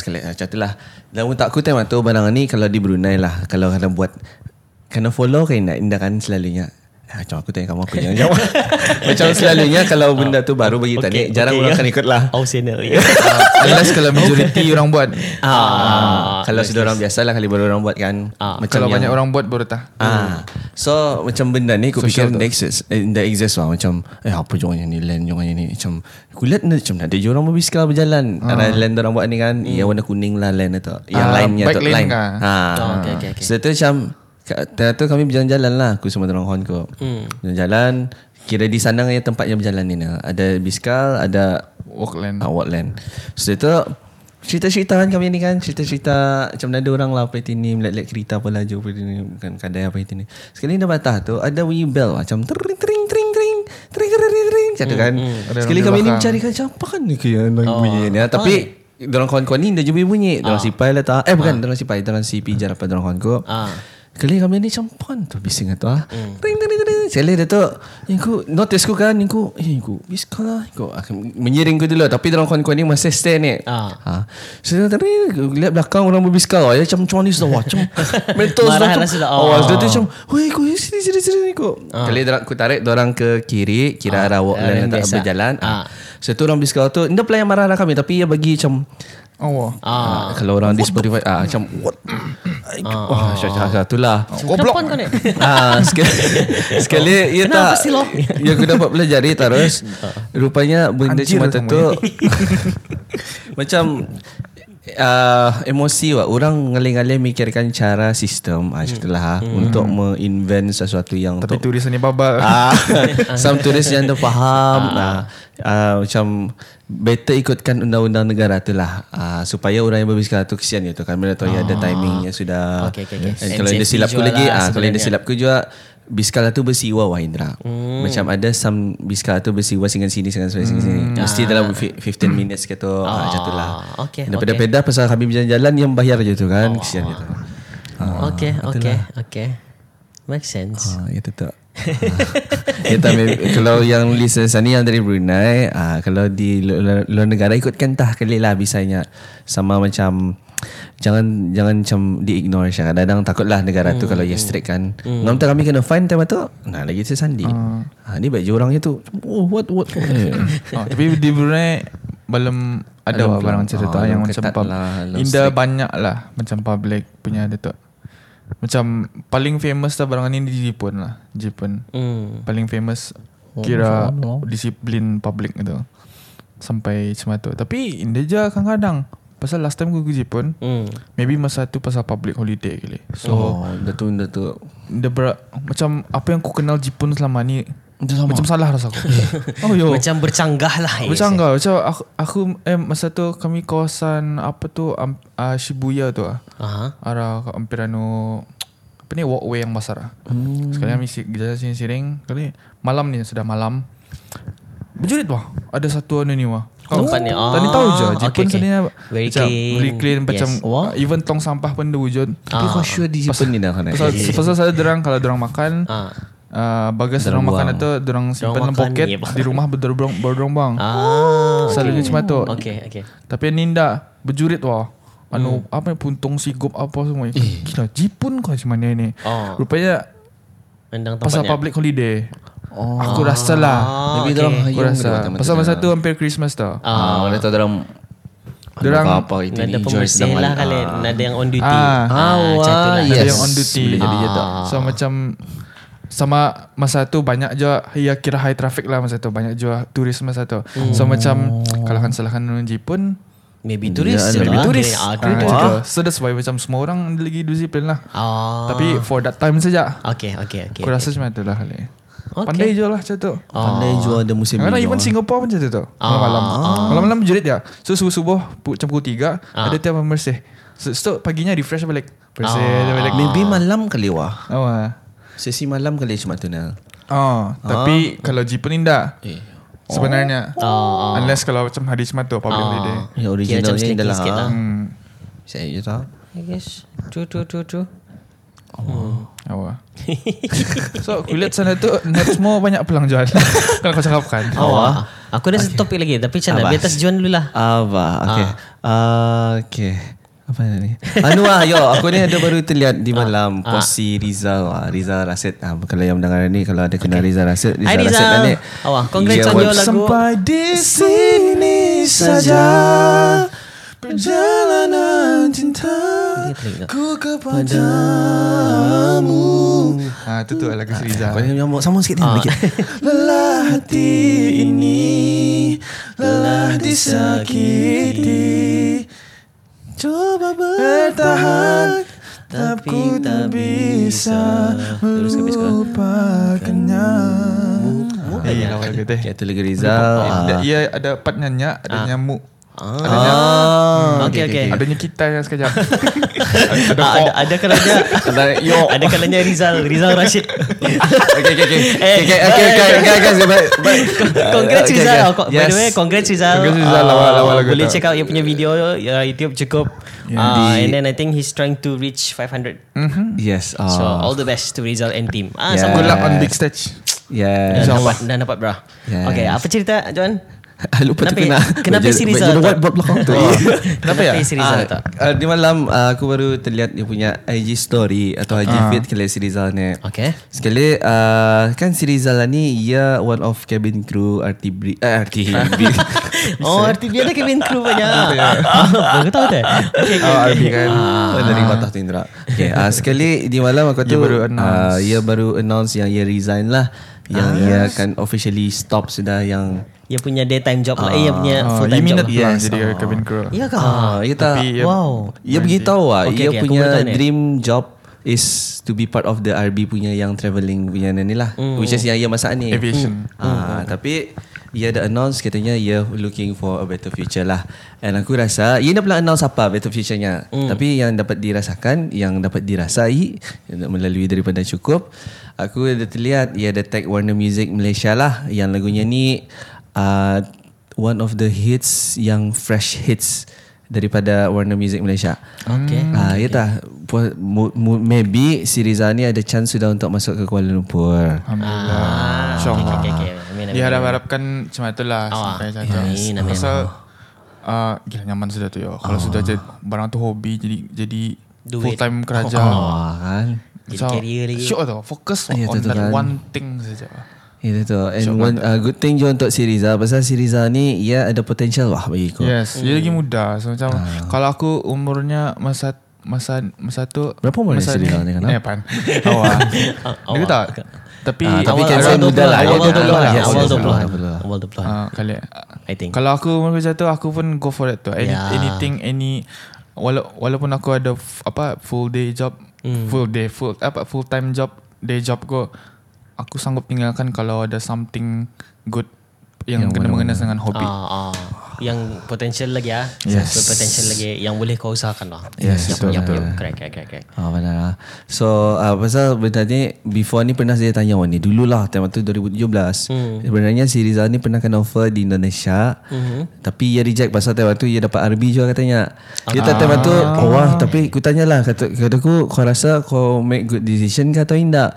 kali macam tu lah. Dalam otak aku tema tu barang ni kalau di Brunei lah. Kalau kena buat kena follow kan indah kan selalunya. Ah, macam aku tanya kamu apa yang jawab. macam selalunya kalau benda tu baru bagi tanya jarang orang akan ikut lah. Oh senior. Uh, unless kalau majority orang buat. ah, kalau sudah orang biasa lah kali baru orang buat kan. Ah, macam Kalau yang, banyak orang buat baru tak. Ah, so macam benda ni aku Social fikir dia exist, eh, dia exist lah macam eh apa jangan yang ni land jangan yang ni macam aku lihat ni macam ada orang berbisikal berjalan. Ah. land orang buat ni kan, yang warna kuning lah land tu. Yang Ah, lainnya bike tu lane line. kah? Ha. Oh, okay, okay, okay. So tu macam Tengah tu kami berjalan-jalan lah. Aku sama orang kawan ko Hmm. Jalan Kira di sana yang tempat yang berjalan ni nah. Ada biskal Ada Walkland. uh, Walkland So itu Cerita-cerita kan kami ni kan. Cerita-cerita Macam ada orang lah Apa itu ni Melihat-lihat kereta apa laju Apa itu ni Bukan kadai apa itu ni. Sekali dah batah tu Ada bunyi bell Macam tering tering tering tering Tering tering tering tering Macam tu kan? Ada Sekali kami ni mencari kan Macam apa kan ni Kaya bunyi ni Tapi Diorang kawan-kawan ni Dia je bunyi. Diorang sipai lah tak. Eh bukan Diorang sipai. Diorang si pijar apa Diorang kawan ko Ah. Kali kami ni campan tu bising tu ah. Ring ring ring ring. Sekali dia tu yang ku notice ku kan yang ku eh ku biskal lah. Ku akan menyiring ku dulu tapi dalam kawan-kawan ni masih stay ni. Ah. Ha. So tadi lihat belakang orang berbiskal ya macam macam ni sudah macam mental macam lah. Oh, Oh. dia tu macam woi ku sini sini sini ku. Kali dia ku tarik orang ke kiri kira arah walk arah lane tak berjalan. Ah. Ah. So tu orang biskal tu dia pula yang marah kami tapi dia bagi macam Oh. Ah. Ah, kalau orang di Spotify ah macam what? Ah, Wah, satu lah. Goblok. Kapan kau ni? ah, sekali, sekali ya Kenapa tak. sih lo? Yang aku dapat pelajari terus rupanya benda Anjir cuma tu macam uh, emosi wah orang ngalih-ngalih mikirkan cara sistem ah setelah untuk menginvent sesuatu yang Tapi untuk tulisan ni babak. Ah, some turis yang tu faham ah. Ah, macam better ikutkan undang-undang negara tu lah ah, supaya orang yang berbisikal tu kesian gitu kan. Benda tu ya ada timing yang sudah Okay, okay, okay. Dan And kalau dia silap ku juga lagi lah ah, kalau dia silap ku juga biskal tu bersiwa wah Indra. Hmm. macam ada some biskal tu bersiwa singan sini singan sini singan sini. Mesti dalam fi- 15 minutes gitu ah, macam tu lah. Ah, okay, daripada okay. peda pasal kami berjalan-jalan yang bayar je tu kan. Kesian gitu Okay, okay, okay. Make sense. Ah, itu tu. ya, tapi kalau yang listener ni yang dari Brunei, ah, kalau di luar, luar negara ikutkan tah kali lah bisanya. Sama macam jangan jangan macam di-ignore siya. Kadang-kadang takutlah negara tu kalau ya strict kan. Ngam tak kami kena fine time tu. Nah, lagi saya sandi. Ah, ni baik je orangnya tu. Oh, what what. Oh, tapi di Brunei belum ada lah barang cerita Oh, yang macam lah, Indah banyak lah macam public punya ada tu. Macam paling famous lah barang ni di Jepun lah. Jepun. Hmm. Paling famous kira disiplin public itu. Sampai macam tu. Tapi Indah je kadang-kadang. Pasal last time aku ke Jepun, Hmm. maybe masa tu pasal public holiday kali. So, Oh, dah tu dah tu. dia ber, macam apa yang aku kenal Jepun selama ni Dia sama. macam salah rasa aku. oh yo. Macam bercanggah lah. yes. Bercanggah Macam aku, aku eh masa tu kami kawasan apa tu um, uh, Shibuya tu ah. Aha. Arah hampir anu apa ni walkway yang besar ah. Hmm. Sekali kami si- jalan sini siring kali malam ni sudah malam. Berjurit wah. Ada satu anu ni wah. Kau Tempat ni, Tadi ah, tahu je okay, Jepun okay. sebenarnya Very macam clean. Very clean macam Yes. uh, even tong sampah pun dia wujud. Tapi kau sure di Jepun ni dah kan? Pasal pasal saya dorang kalau dorang makan Ah. Uh, bagas Dorang dorang makan buang. itu dorang simpan dalam poket ni di rumah berdorong berdorong bang. Ah. Selalunya cuma tu. Okay, okay. Tapi yang Ninda berjurit wah. Anu apa puntung sigop apa semua. Gila Jepun kau macam mana ni. Oh. Rupanya Mendang pasal tempatnya. public holiday. Oh. Aku rasa lah. Ah, okay. dorang Aku rasa. Pasal masa tu hampir Christmas tau. Ah, mana tahu dalam Diorang apa itu Joy pemersih lah malam. kali Nada yang on duty Ah. Ah, macam tu lah. yes. Ada yang on duty Boleh jadi je tak? So macam sama masa tu banyak je ya kira high traffic lah masa tu banyak je turis masa tu. So macam kalau kan salahkan Nunji pun Maybe turis Ya, je maybe lah. turis. Ah, Ah. So that's why macam semua orang lagi disiplin lah. Ah. Tapi for that time saja. Okay okay okay Aku rasa macam tu lah kali. Okay. Pandai je lah macam tu. Pandai jual ada musim Karena even jual. Singapore pun macam tu tu. Malam-malam. Malam-malam jerit dia. So subuh-subuh macam pukul 3 ada tiap bersih. So, so paginya refresh balik. Bersih dia balik. Maybe malam kali wah. Oh. Ah. Sesi malam kali cuma tu Nel. Oh, tapi kalau Jeep pun indah. Eh. Sebenarnya. Oh, Unless kalau macam hari Jumat tu holiday. Yang Kira macam originalnya sneaky adalah lah. Hmm. Saya je tahu. I guess True true true true Awak. so aku lihat sana tu net semua banyak pelang jual. Kalau kau cakapkan. Awak Aku ada satu topik lagi Tapi macam mana Abas. Biar atas Juan dulu lah Apa? Okay. Ah, okay. Apa ni? Anu ah, yo, aku ni ada baru terlihat di malam Ah. pos si Rizal. Ah, Rizal Rasid. Ah, kalau yang mendengar ni kalau ada kenal Rizal Rasid, Rizal Rizal. Rasid ni. Awak, congrats on your lagu. Sampai di sini saja perjalanan cinta ku kepadamu. Ah, tu lagu Sriza. Kau ni nyamuk sama sikit ni. Ah. Dikit. Lelah hati ini Lelah disakiti Coba bertahan. Tapi tak bisa Melupakannya. Eh, lawan lagu tu Okay, tu lagu Rizal. Dia- Ah. Ia ada part nyanyi Ada nyamuk Ah, Okay okay Adanya kita yang sekejap Ada Ah, ada, ada kalanya Ada yo. Ada kalanya Rizal Rizal Rashid Okay, okay, okay. Eh, Okay, okay, okay, okay, guys. Baik, baik. Congrats Okay, Rizal okay. By the way Congrats Rizal Congrats, Rizal. Ah, Lawa- lawa lagu Boleh tu. check out Dia punya video ya, YouTube cukup Ah, And then I think He's trying to reach 500 Yes. So ah. all the best to Rizal and team Ah, Yeah. sama Good luck on Yes. big stage Yes. Dah dapat Dah dapat bro Yes. Okay apa cerita John Lupa tu Kenapa- kena. kenapa Baju- si Rizal tak? buat belakang tu. Kenapa ya? si Rizal Ah, tak ah, Di malam ah, aku baru terlihat dia punya IG story atau IG feed kali si Rizal ni. Okay Sekali uh, kan si Rizal ni ia one of cabin crew RTB eh, RTB. Oh RTB ada cabin crew banyak Baru tahu tu Okay okay, Oh, okay. RB kan Oh, dari Patah tu Indra. Okay, uh, sekali di malam aku tu Ia baru announce. ia baru announce yang ia resign lah. Yang Ah. ia akan officially stop sudah yang Dia punya daytime job lah. Eh dia punya Oh, full you time job minat lah. Yes, jadi oh. cabin crew Iya kah? Ah, ia tak Tapi ia- Wow Ia beritahu lah Okay, Ia okay, punya tahu ni. dream job Is to be part of the RB punya Yang travelling punya ni lah. Hmm. Which is yang ia masak ni. Aviation. Ah, Tapi Ia ada announce Katanya ia looking for a better future lah. And aku rasa Ia dah pernah announce apa Better future-nya? Hmm. Tapi yang dapat dirasakan Yang dapat dirasai yang Melalui daripada cukup Aku ada terlihat Ia ada tag Warner Music Malaysia lah. Yang lagunya ni uh, One of the hits Yang fresh hits Daripada Warner Music Malaysia Okay Ah, ya tak. Pu- mu- mu- Maybe si Riza ni ada chance sudah untuk masuk ke Kuala Lumpur. Alhamdulillah Ah, InsyaAllah okay, okay, okay. Amin, amin, Diharap-harapkan macam itulah Oh, Sampai tu amin, amin. Pasal uh, Gila nyaman sudah tu ya Kalau sudah jadi Barang tu hobi Jadi jadi Duit. Full time kerja Ah, kan. Jadi career lagi. Syuk tau Fokus Ya, on that kan. one thing saja Itu tu. And one, uh, good thing juga untuk si Riza. Pasal si Riza ni, ia ada potential lah bagi aku. Yes Dia lagi muda So macam Ah. Kalau aku umurnya Masa Masa Masa tu Berapa umur masa dia Sri Rizal ni, kan? Eh pan Awal Dia tak Tapi Ah, tapi Awal- kan awal saya muda 20 lah. Awal Ya, 20 lah yes, Awal yes, 20 awal 20. Awal 20 uh, Kali I think Kalau aku umur macam tu Aku pun go for it tu Any, Yeah. Anything Any wala, Walaupun aku ada f, Apa Full day job Hmm. Full day Full apa Full time job Day job ko Aku sanggup tinggalkan Kalau ada something Good Yang, kena mengenai dengan hobi Ah, ah. Yang potential lagi ah. Yes. Satu potential lagi yang boleh kau usahakan lah. Yes, Yup, betul, yup, betul. yup. Correct, correct, correct, correct. Ah benar lah. So uh, pasal benda ni before ni pernah saya tanya Wan ni dulu lah time tu 2017. Hmm. Sebenarnya si Rizal ni pernah kena offer di Indonesia. Hmm. Tapi ia reject pasal time tu ia dapat RB juga katanya. Dia tak time tu oh, wah tapi aku tanyalah kata kata aku kau rasa kau make good decision ke atau tidak?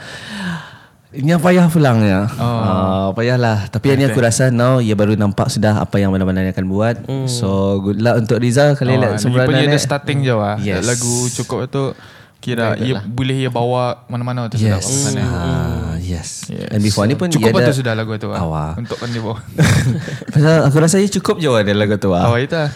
Ini payah pulang ya. Oh. Uh, payahlah. Tapi ini aku rasa now ia baru nampak sudah apa yang mana-mana dia akan buat. Hmm. So good luck untuk Rizal kali Oh, lihat lagi sempurna pun dia ni. ada starting je lah Yes. Lagu cukup tu Kira ia boleh ia bawa mana-mana tu sudah Yes. kat sana. Ah, yes. Yes. And before ni pun Cukup ada tu sudah lagu tu lah. Untuk kan dia bawa Pasal aku rasa ia cukup je ada lagu tu ah. Awak itu lah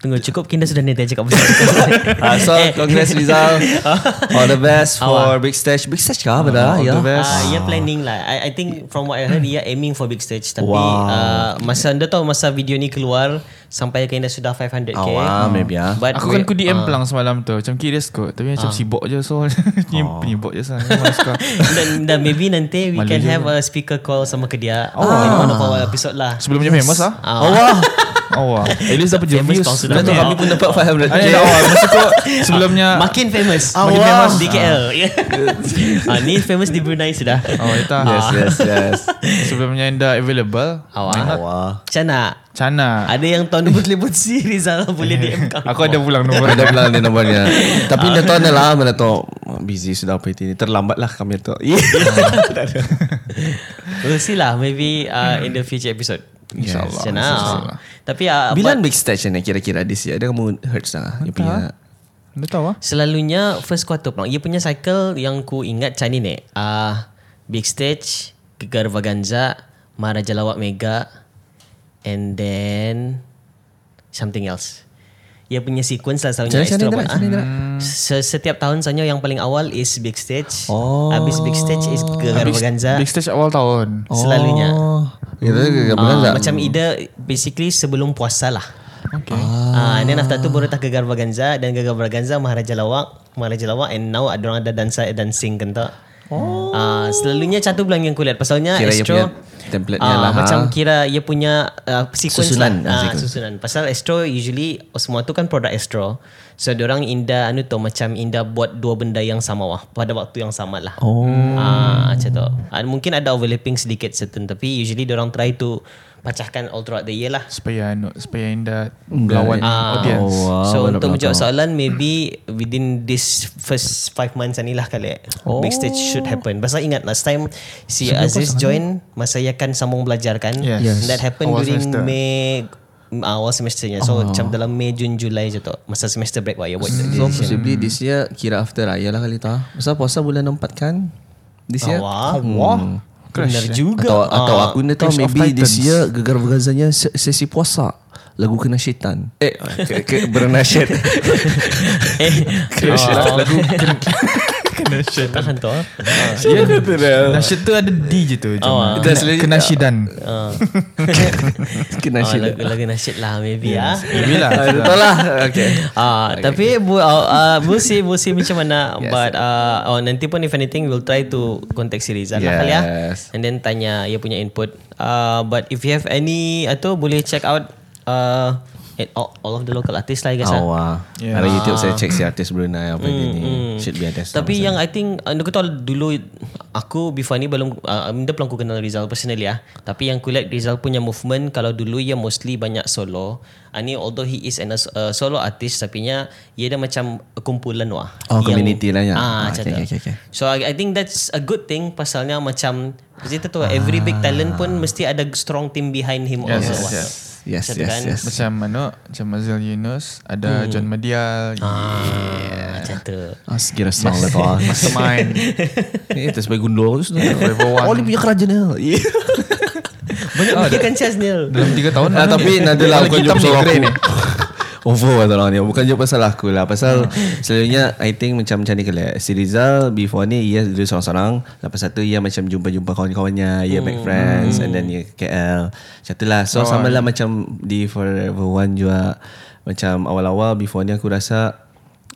Tunggu cukup Kinda sudah nanti cakap pasal Ah, so congrats Rizal. All the best for big stage. Big stage kah pada? all Ya. the best. Ah, ia planning lah. I, I think from what I heard, ia aiming for big stage. Tapi Wow. uh, masa anda tahu masa video ni keluar sampai Kinda sudah 500k. Awak maybe ah. But Aku kan ku DM pelang semalam tu Macam curious kot Tapi macam sibuk je So ni penyibuk je sana dan, dan maybe nanti we Malu can je. have a speaker call sama ke dia. Oh. In one of our episode lah. Sebelum dia famous lah Ah. Allah. Oh wow At least dapat je Famous views. Dah tu kami pun dapat 500 Ay, tak awal Masa kau Sebelumnya Makin famous. Makin Makin famous. di KL. ah, ni famous di Brunei sudah. Oh itu. Yes, yes, yes. Sebelumnya anda available. Awak. Awak. Macam nak? Cana Ada yang tahu nombor telefon si Rizal boleh DM kau. Aku ada pulang nombor. Ada bilang dia nomornya Tapi dia tahu dah lah Mana tahu Busy sudah apa ini Terlambat lah kami tu. We'll see lah Maybe uh, in the future episode InsyaAllah. InsyaAllah. Tapi uh, Bila big stage ni kira-kira this year? Dia kamu hurt sangat Dia punya Anda tahu ah. Selalunya first quarter pulang Ia punya cycle yang ku ingat macam ni ni uh, Big stage Gegar Vaganza Maharaja Lawak Mega And then Something else Ia punya sequence lah selalunya extra macam ah. Se- Setiap tahun sebenarnya yang paling awal is big stage. Oh. Habis big stage is Gegar Big, Vaganza big stage awal tahun. Selalunya. Oh. Bulan tak Macam either Basically sebelum puasa lah. Okay. Ah, and then after tu baru tak Gegar Vaganza dan Gegar Vaganza Maharaja Lawak, Maharaja Lawak and now ada orang ada dansa dancing kan tak? Oh. Ah, selalunya satu bulan yang kulihat pasalnya Kira Astro punya template-nya ah, lah, ha? Macam kira ia punya uh, sequence Susunan, lah. ah, Ah, sequence. susunan. Pasal Astro usually semua tu kan produk Astro. So orang Indah anu tu macam Indah buat dua benda yang sama wah pada waktu yang sama lah. Oh Ah, macam tu. Ah, mungkin ada overlapping sedikit certain tapi usually orang try to pecahkan all throughout the year lah. Supaya Supaya anda Melawan Ah, audience Oh, wow, so benar untuk menjawab soalan maybe within this first five months ni lah kali oh. big stage should happen. Pasal ingat last time si Aziz join masa ia kan sambung belajar kan. Yes. Yes. That happened Awal during semester. Mei ah, awal semesternya. So macam dalam Mei Jun Julai je tu. Masa semester break wah ya buat So decision. possibly this year Kira after raya lah kali tak Pasal puasa bulan 4 kan This year Wah. Wah Benar juga. Atau, atau Ah. aku ni tahu Maybe this year Gegar Vergazanya se- Sesi puasa. Lagu kena syaitan. Eh ke, ke, Bernasyid eh Lagu- lagu kena shit tahan tu. ah. Ya Nasyid tu ada D je tu Oh, ah. Kena, kena syidan Ah. Kena Ah, syaitan lagu lagu nasyid lah maybe ah. Maybe lah. Betul lah. Okay. Ah, tapi bu, uh, we'll see we'll see macam mana. Yes. but uh, oh, nanti pun if anything we'll try to contact si Rizal lah kali ya and then tanya dia punya input. Uh, but if you have any atau boleh check out uh, at all, all of the local artists lah guys Oh ah. wah Yeah. Ada YouTube saya check si artis Brunei Apa dia ni Should be ada Tapi yang I think uh, Aku tahu dulu Aku before ni belum uh, Dia belum aku kenal Rizal personally ah. Tapi yang aku lihat Rizal punya movement Kalau dulu ia mostly banyak solo uh, Ni although he is an, uh, solo artist Tapi nya Ia ada macam Kumpulan wah Oh, community lah ya. Ah, ah, okay, okay, okay. So I, I think that's a good thing Pasalnya macam Kita tahu every big talent pun Mesti ada strong team behind him Yes, also yes, yes. Yes Macam yes kan? yes. Macam mana? Macam Mazil Yunus Ada John Medial Ah, Macam tu. Ah, sekira strong lah tu ah. Mastermind. Eh, itu sebagai gundul tu. Oh, dia punya kerajaan ni. Banyak fikirkan Chaz Neil Dalam 3 tahun Ah, tapi nanti lah bukan job pasal grey aku. Ni Over lah orang ni. Bukan job pasal aku lah. Pasal selalunya I think macam macam ni kali. Si Rizal before ni ia dia seorang-seorang. Lepas satu ia macam jumpa-jumpa kawan-kawannya. Ia make friends. And then ia KL. Macam tu lah. So sama lah macam di Forever One juga. Macam awal-awal before ni aku rasa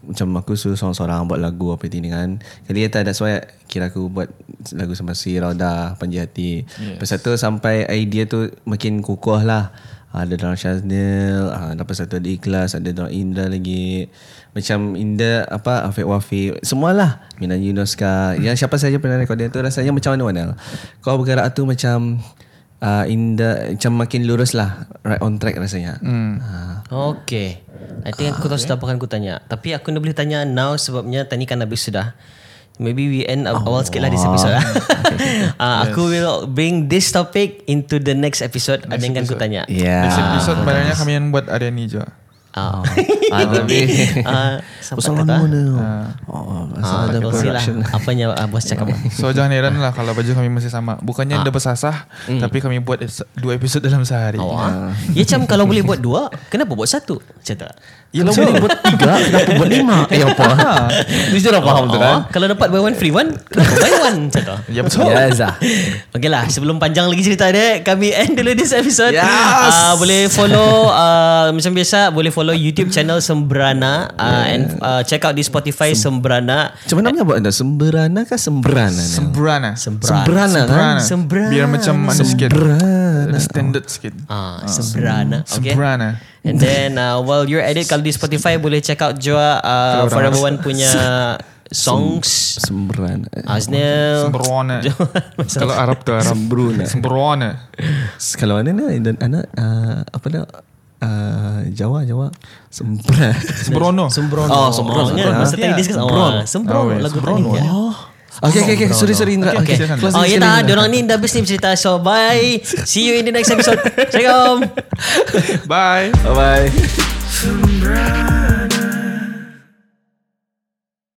macam aku suruh seorang-seorang buat lagu apa ini kan. Kali kata that's why kira aku buat lagu sama si Rauda Panji Hati. Yes. Lepas tu sampai idea tu makin kukuh lah. Ada dalam Syaznil, ah, lepas satu ada Ikhlas, ada dalam Indra lagi. Macam Indra, apa, Afiq Wafi. Semualah. Minan Yunus kah. Yang siapa saja pernah recording tu rasanya macam mana Wanel? Kau bergerak tu macam uh, Indra, macam makin lurus lah. Right on track rasanya. Hmm. Okay. I think aku tahu sudah apa akan aku tanya. Tapi aku nak boleh tanya now sebabnya tadi kan habis sudah. Maybe we end oh, awal sikit lah this episode lah. uh, Aku will bring this topic into the next episode. Ada yang kan aku tanya. Yeah. Next episode Barangnya kami yang buat hari ni je Ah, Ah, tapi Ah, sampai Pasal kata. mana? Ah. Oh, Ah, pasal ada we'll see lah production. apanya ah, bos cakap. So jangan heran lah kalau baju kami masih sama. Bukannya Ah. ada bersasah, tapi kami buat dua episod dalam sehari. Oh, ah. Ya macam kalau boleh buat dua, kenapa buat satu? Macam tu. Ya, kalau boleh buat tiga, kenapa buat lima? Eh, apa? Dia sudah faham tu kan? Oh, kalau dapat buy one free one, kenapa buy one? Macam tu. Ya betul. Yes lah. Okey lah, sebelum panjang lagi cerita dia, kami end dulu this episode. Yes. Uh, boleh follow uh, macam biasa, boleh follow YouTube channel Sembrana uh, and uh, check out di Spotify Sembrana. Macam mana nak buat anda? Semberana kah semberana? ni? Sembrana. Sembrana kan? Sembrana. Sembrana. Biar macam mana sikit. Sembrana. Standard sikit. Ah, Sembrana. Okay. Sembrana. And then uh, while you're at it kalau di Spotify boleh check out juga uh, Forever One punya songs. Semberana. Aznel. Sembrana. Kalau Arab tu Arab. Sembruna. Sembrana. Kalau mana ni dan anak uh, apa nak uh, Jawa Jawa. Sembrono. Sembrono. Oh, Sembrono. Masa tadi Ya, discuss. Sembrono. Oh, Sembrono. Oh, Lagu Sembrono. tadi. ya. Okay, okay, okay. Sorry, sorry Indra. Okay, Okay, closing Oh, ya. Indra. Diorang ni dah habis ni bercerita. So, bye. See you in the next episode. Assalamualaikum. Bye. Bye-bye.